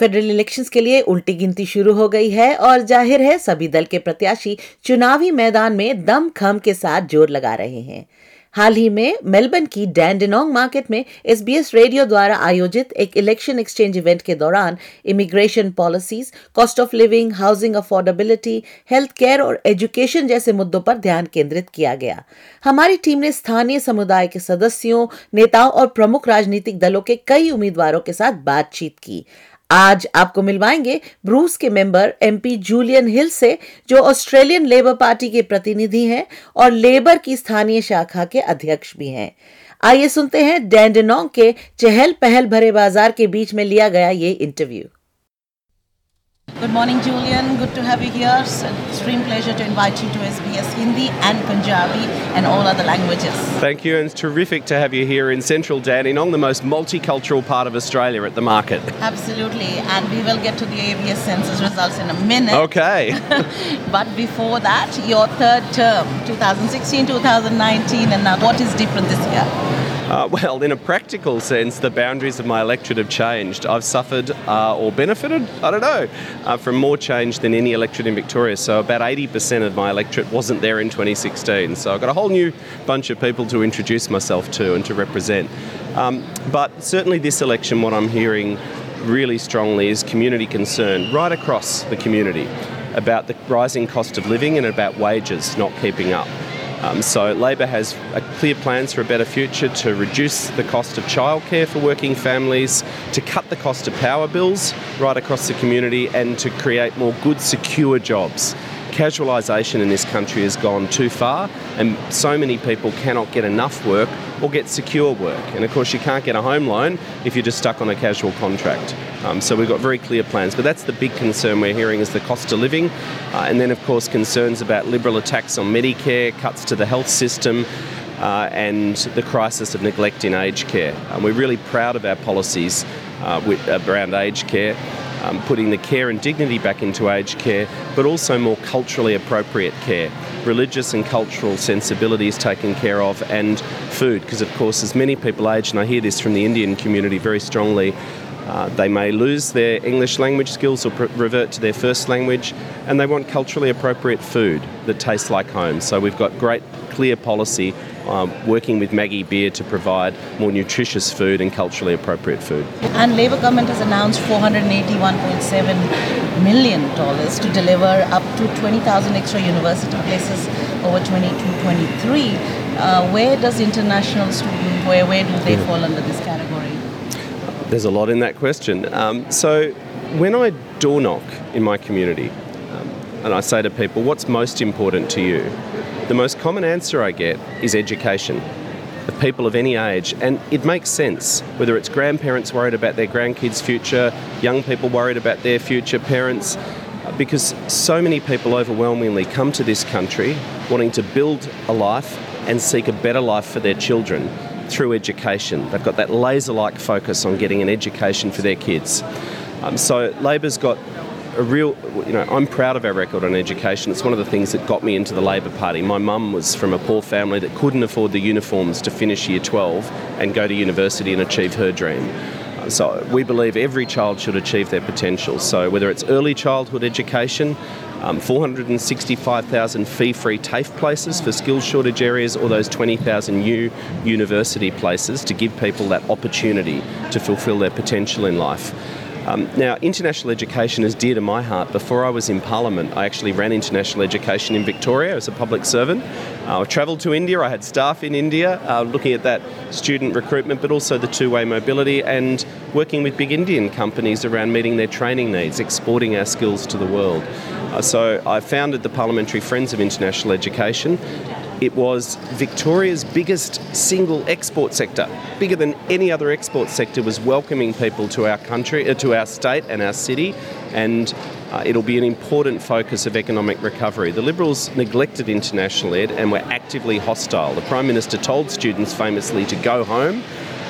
Federal elections के लिए उल्टी गिनती शुरू हो गई है और ज़ाहिर है सभी दल के प्रत्याशी चुनावी मैदान में दम खम के साथ ज़ोर लगा रहे हैं। हाल ही में मेलबर्न की डैंडनोंग मार्केट में एसबीएस रेडियो द्वारा आयोजित एक इलेक्शन एक्सचेंज इवेंट के दौरान immigration policies, cost of living, housing affordability, health care और एजुकेशन जैसे मुद्दों पर ध्यान केंद्रित किया गया। हमारी टीम ने स्थानीय समुदाय के सदस्यों, नेताओं और प्रमुख राजनीतिक दलों के कई उम्मीदवारों के साथ बातचीत की। आज आपको मिलवाएँगे ब्रूस के मेंबर एमपी जूलियन हिल से, जो ऑस्ट्रेलियन लेबर पार्टी के प्रतिनिधि हैं और लेबर की स्थानीय शाखा के अध्यक्ष भी हैं। आइए सुनते हैं डेंडेनोंग के चहल पहल भरे बाज़ार के बीच में लिया गया ये interview Good morning, Julian. Good to have you here. It's an extreme pleasure to invite you to SBS Hindi and Punjabi and all other languages. Thank you, and it's terrific to have you here in central Dandenong, the most multicultural part of Australia at the market. Absolutely, and we will get to the ABS census results in a minute. Okay. but before that, your third term, 2016 2019, and now what is different this year? Uh, well, in a practical sense, the boundaries of my electorate have changed. I've suffered uh, or benefited, I don't know, uh, from more change than any electorate in Victoria. So about 80% of my electorate wasn't there in 2016. So I've got a whole new bunch of people to introduce myself to and to represent. Um, but certainly this election, what I'm hearing really strongly is community concern right across the community about the rising cost of living and about wages not keeping up. Um, so Labor has clear plans for a better future to reduce the cost of childcare for working families, to cut the cost of power bills right across the community, and to create more good, secure jobs. Casualisation in this country has gone too far, and so many people cannot get enough work or get secure work. And of course, you can't get a home loan if you're just stuck on a casual contract. Um, so we've got very clear plans, but that's the big concern we're hearing is the cost of living, uh, and then of course concerns about liberal attacks on Medicare, cuts to the health system. Uh, and the crisis of neglect in aged care. And we're really proud of our policies uh, with, around aged care um, putting the care and dignity back into aged care, but also more culturally appropriate care. Religious and cultural sensibilities taken care of, and food, because of course, as many people age, and I hear this from the Indian community very strongly, uh, they may lose their English language skills or pr- revert to their first language, and they want culturally appropriate food that tastes like home. So we've got great, clear policy um, working with Maggie Beer to provide more nutritious food and culturally appropriate food. And Labor government has announced $481.7 million to deliver up to 20,000 extra university places over 22-23. Uh, where does international students, where, where do they fall under this category? There's a lot in that question. Um, so when I door knock in my community um, and I say to people, what's most important to you? The most common answer I get is education of people of any age, and it makes sense. Whether it's grandparents worried about their grandkids' future, young people worried about their future, parents, because so many people overwhelmingly come to this country wanting to build a life and seek a better life for their children through education. They've got that laser like focus on getting an education for their kids. Um, so Labor's got a real, you know, I'm proud of our record on education. It's one of the things that got me into the Labor Party. My mum was from a poor family that couldn't afford the uniforms to finish year 12 and go to university and achieve her dream. Uh, so we believe every child should achieve their potential. So whether it's early childhood education, um, 465,000 fee-free TAFE places for skills shortage areas or those 20,000 new university places to give people that opportunity to fulfil their potential in life. Um, now, international education is dear to my heart. Before I was in Parliament, I actually ran international education in Victoria as a public servant. Uh, I travelled to India, I had staff in India uh, looking at that student recruitment, but also the two way mobility and working with big Indian companies around meeting their training needs, exporting our skills to the world. Uh, so I founded the Parliamentary Friends of International Education it was Victoria's biggest single export sector, bigger than any other export sector, was welcoming people to our country, uh, to our state and our city, and uh, it'll be an important focus of economic recovery. The Liberals neglected international ed and were actively hostile. The Prime Minister told students famously to go home,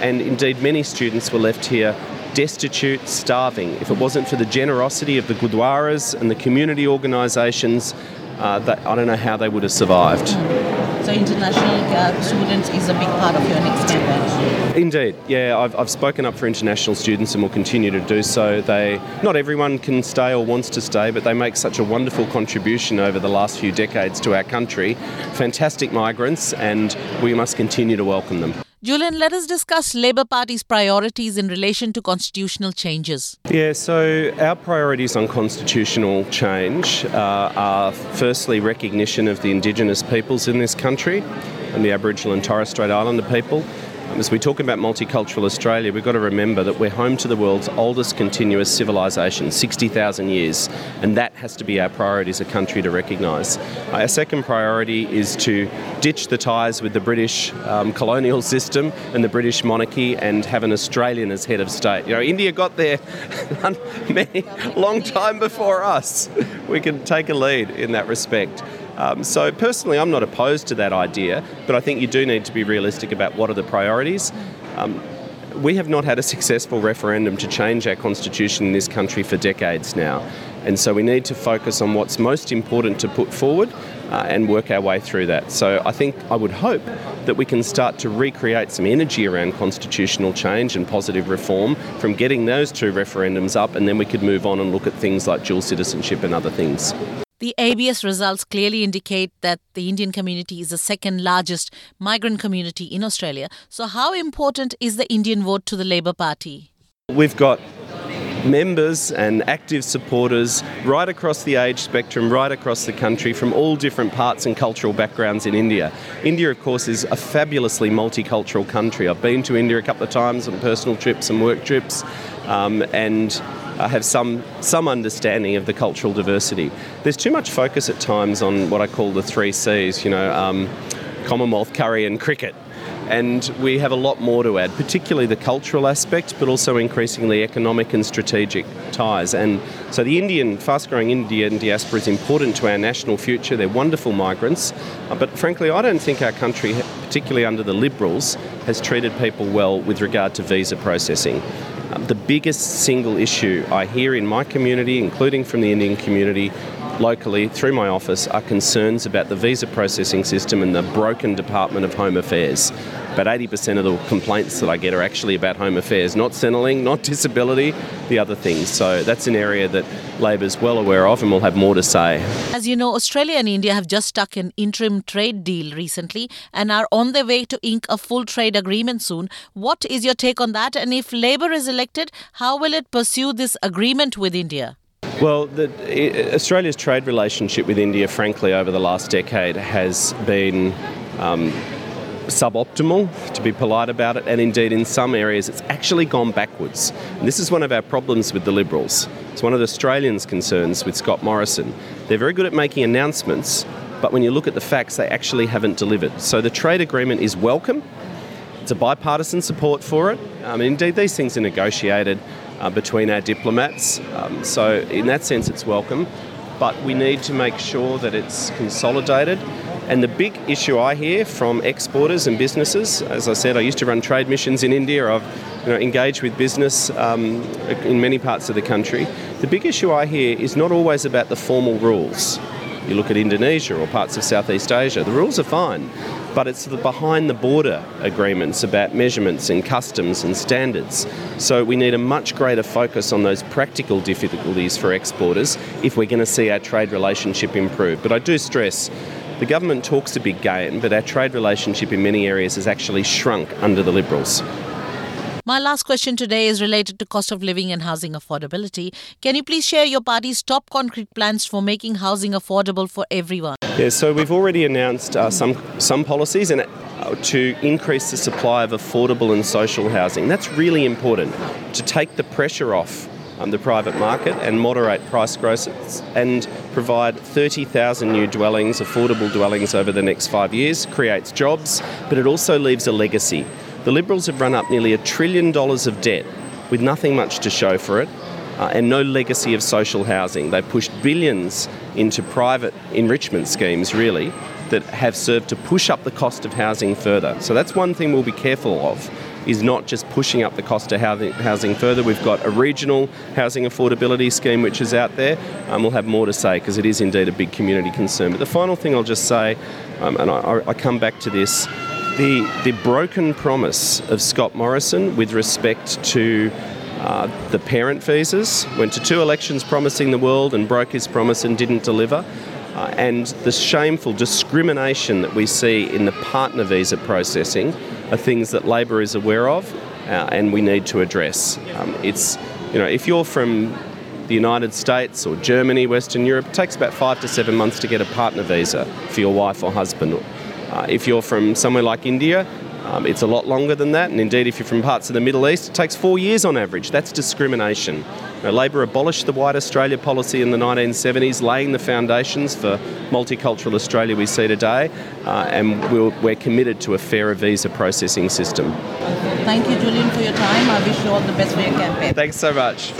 and indeed many students were left here destitute, starving. If it wasn't for the generosity of the Gurdwaras and the community organisations, uh, that, I don't know how they would have survived. So international uh, students is a big part of your next campaign. Indeed, yeah. I've, I've spoken up for international students and will continue to do so. They not everyone can stay or wants to stay, but they make such a wonderful contribution over the last few decades to our country. Fantastic migrants, and we must continue to welcome them. Julian, let us discuss Labour Party's priorities in relation to constitutional changes. Yeah, so our priorities on constitutional change uh, are firstly recognition of the Indigenous peoples in this country and the Aboriginal and Torres Strait Islander people. As we talk about multicultural Australia, we've got to remember that we're home to the world's oldest continuous civilisation, 60,000 years, and that has to be our priority as a country to recognise. Our second priority is to ditch the ties with the British um, colonial system and the British monarchy and have an Australian as head of state. You know, India got there many long time before us. We can take a lead in that respect. Um, so personally, I'm not opposed to that idea, but I think you do need to be realistic about what are the priorities. Um, we have not had a successful referendum to change our constitution in this country for decades now. And so we need to focus on what's most important to put forward uh, and work our way through that. So I think I would hope that we can start to recreate some energy around constitutional change and positive reform from getting those two referendums up, and then we could move on and look at things like dual citizenship and other things. The ABS results clearly indicate that the Indian community is the second largest migrant community in Australia. So, how important is the Indian vote to the Labor Party? We've got members and active supporters right across the age spectrum, right across the country, from all different parts and cultural backgrounds in India. India, of course, is a fabulously multicultural country. I've been to India a couple of times on personal trips and work trips, um, and uh, have some some understanding of the cultural diversity. There's too much focus at times on what I call the three C's. You know, um, Commonwealth, curry, and cricket. And we have a lot more to add, particularly the cultural aspect, but also increasingly economic and strategic ties. And so the Indian, fast growing Indian diaspora is important to our national future. They're wonderful migrants. Uh, but frankly, I don't think our country, particularly under the Liberals, has treated people well with regard to visa processing. Um, the biggest single issue I hear in my community, including from the Indian community, locally through my office are concerns about the visa processing system and the broken Department of Home Affairs. About 80% of the complaints that I get are actually about home affairs, not Centrelink, not disability, the other things. So that's an area that Labor's well aware of and will have more to say. As you know, Australia and India have just struck an interim trade deal recently and are on their way to ink a full trade agreement soon. What is your take on that? And if Labor is elected, how will it pursue this agreement with India? Well, the, Australia's trade relationship with India, frankly, over the last decade has been um, suboptimal, to be polite about it, and indeed in some areas it's actually gone backwards. And this is one of our problems with the Liberals. It's one of the Australians' concerns with Scott Morrison. They're very good at making announcements, but when you look at the facts, they actually haven't delivered. So the trade agreement is welcome. It's a bipartisan support for it. Um, indeed, these things are negotiated uh, between our diplomats. Um, so, in that sense, it's welcome. But we need to make sure that it's consolidated. And the big issue I hear from exporters and businesses, as I said, I used to run trade missions in India. I've you know, engaged with business um, in many parts of the country. The big issue I hear is not always about the formal rules. You look at Indonesia or parts of Southeast Asia, the rules are fine, but it's the behind the border agreements about measurements and customs and standards. So we need a much greater focus on those practical difficulties for exporters if we're going to see our trade relationship improve. But I do stress the government talks a big game, but our trade relationship in many areas has actually shrunk under the Liberals. My last question today is related to cost of living and housing affordability. Can you please share your party's top concrete plans for making housing affordable for everyone? Yeah, so we've already announced uh, some some policies and uh, to increase the supply of affordable and social housing. That's really important to take the pressure off um, the private market and moderate price growth and provide 30,000 new dwellings, affordable dwellings over the next five years, creates jobs, but it also leaves a legacy. The Liberals have run up nearly a trillion dollars of debt with nothing much to show for it. Uh, and no legacy of social housing. They pushed billions into private enrichment schemes, really, that have served to push up the cost of housing further. So that's one thing we'll be careful of. is not just pushing up the cost of housing, further. We've got a regional housing affordability scheme which is out there. Um, we'll have more to say because it is indeed a big community concern. But the final thing I'll just say, um, and I, I come back to this, the, the broken promise of Scott Morrison with respect to uh, the parent visas, went to two elections promising the world and broke his promise and didn't deliver. Uh, and the shameful discrimination that we see in the partner visa processing are things that Labor is aware of uh, and we need to address. Um, it's, you know, if you're from the United States or Germany, Western Europe, it takes about five to seven months to get a partner visa for your wife or husband uh, if you're from somewhere like India, um, it's a lot longer than that, and indeed, if you're from parts of the Middle East, it takes four years on average. That's discrimination. Labor abolished the White Australia policy in the 1970s, laying the foundations for multicultural Australia we see today, uh, and we're, we're committed to a fairer visa processing system. Thank you, Julian, for your time. I wish you all the best for your campaign. Thanks so much.